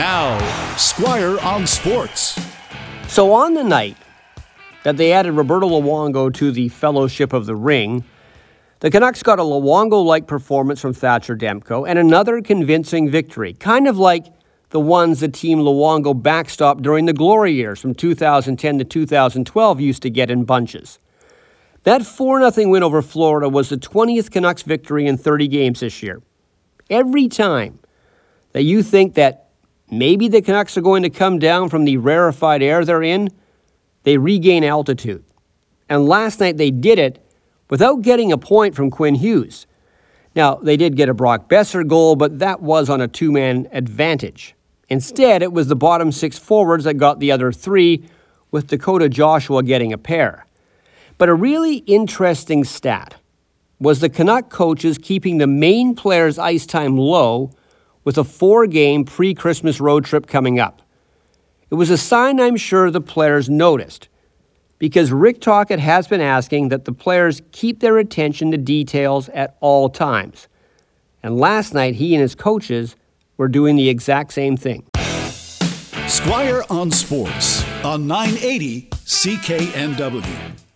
Now, Squire on Sports. So on the night that they added Roberto Luongo to the Fellowship of the Ring, the Canucks got a Luongo like performance from Thatcher Demko and another convincing victory, kind of like the ones the team Luongo backstopped during the glory years from 2010 to 2012 used to get in bunches. That 4 0 win over Florida was the 20th Canucks victory in 30 games this year. Every time that you think that maybe the Canucks are going to come down from the rarefied air they're in, they regain altitude. And last night they did it without getting a point from Quinn Hughes. Now, they did get a Brock Boeser goal, but that was on a two man advantage. Instead, it was the bottom six forwards that got the other three, with Dakota Joshua getting a pair. But a really interesting stat was the Canuck coaches keeping the main players' ice time low with a four game pre Christmas road trip coming up. It was a sign I'm sure the players noticed because Rick Tocchet has been asking that the players keep their attention to details at all times. And last night, he and his coaches were doing the exact same thing. Squire on Sports on 980 CKNW.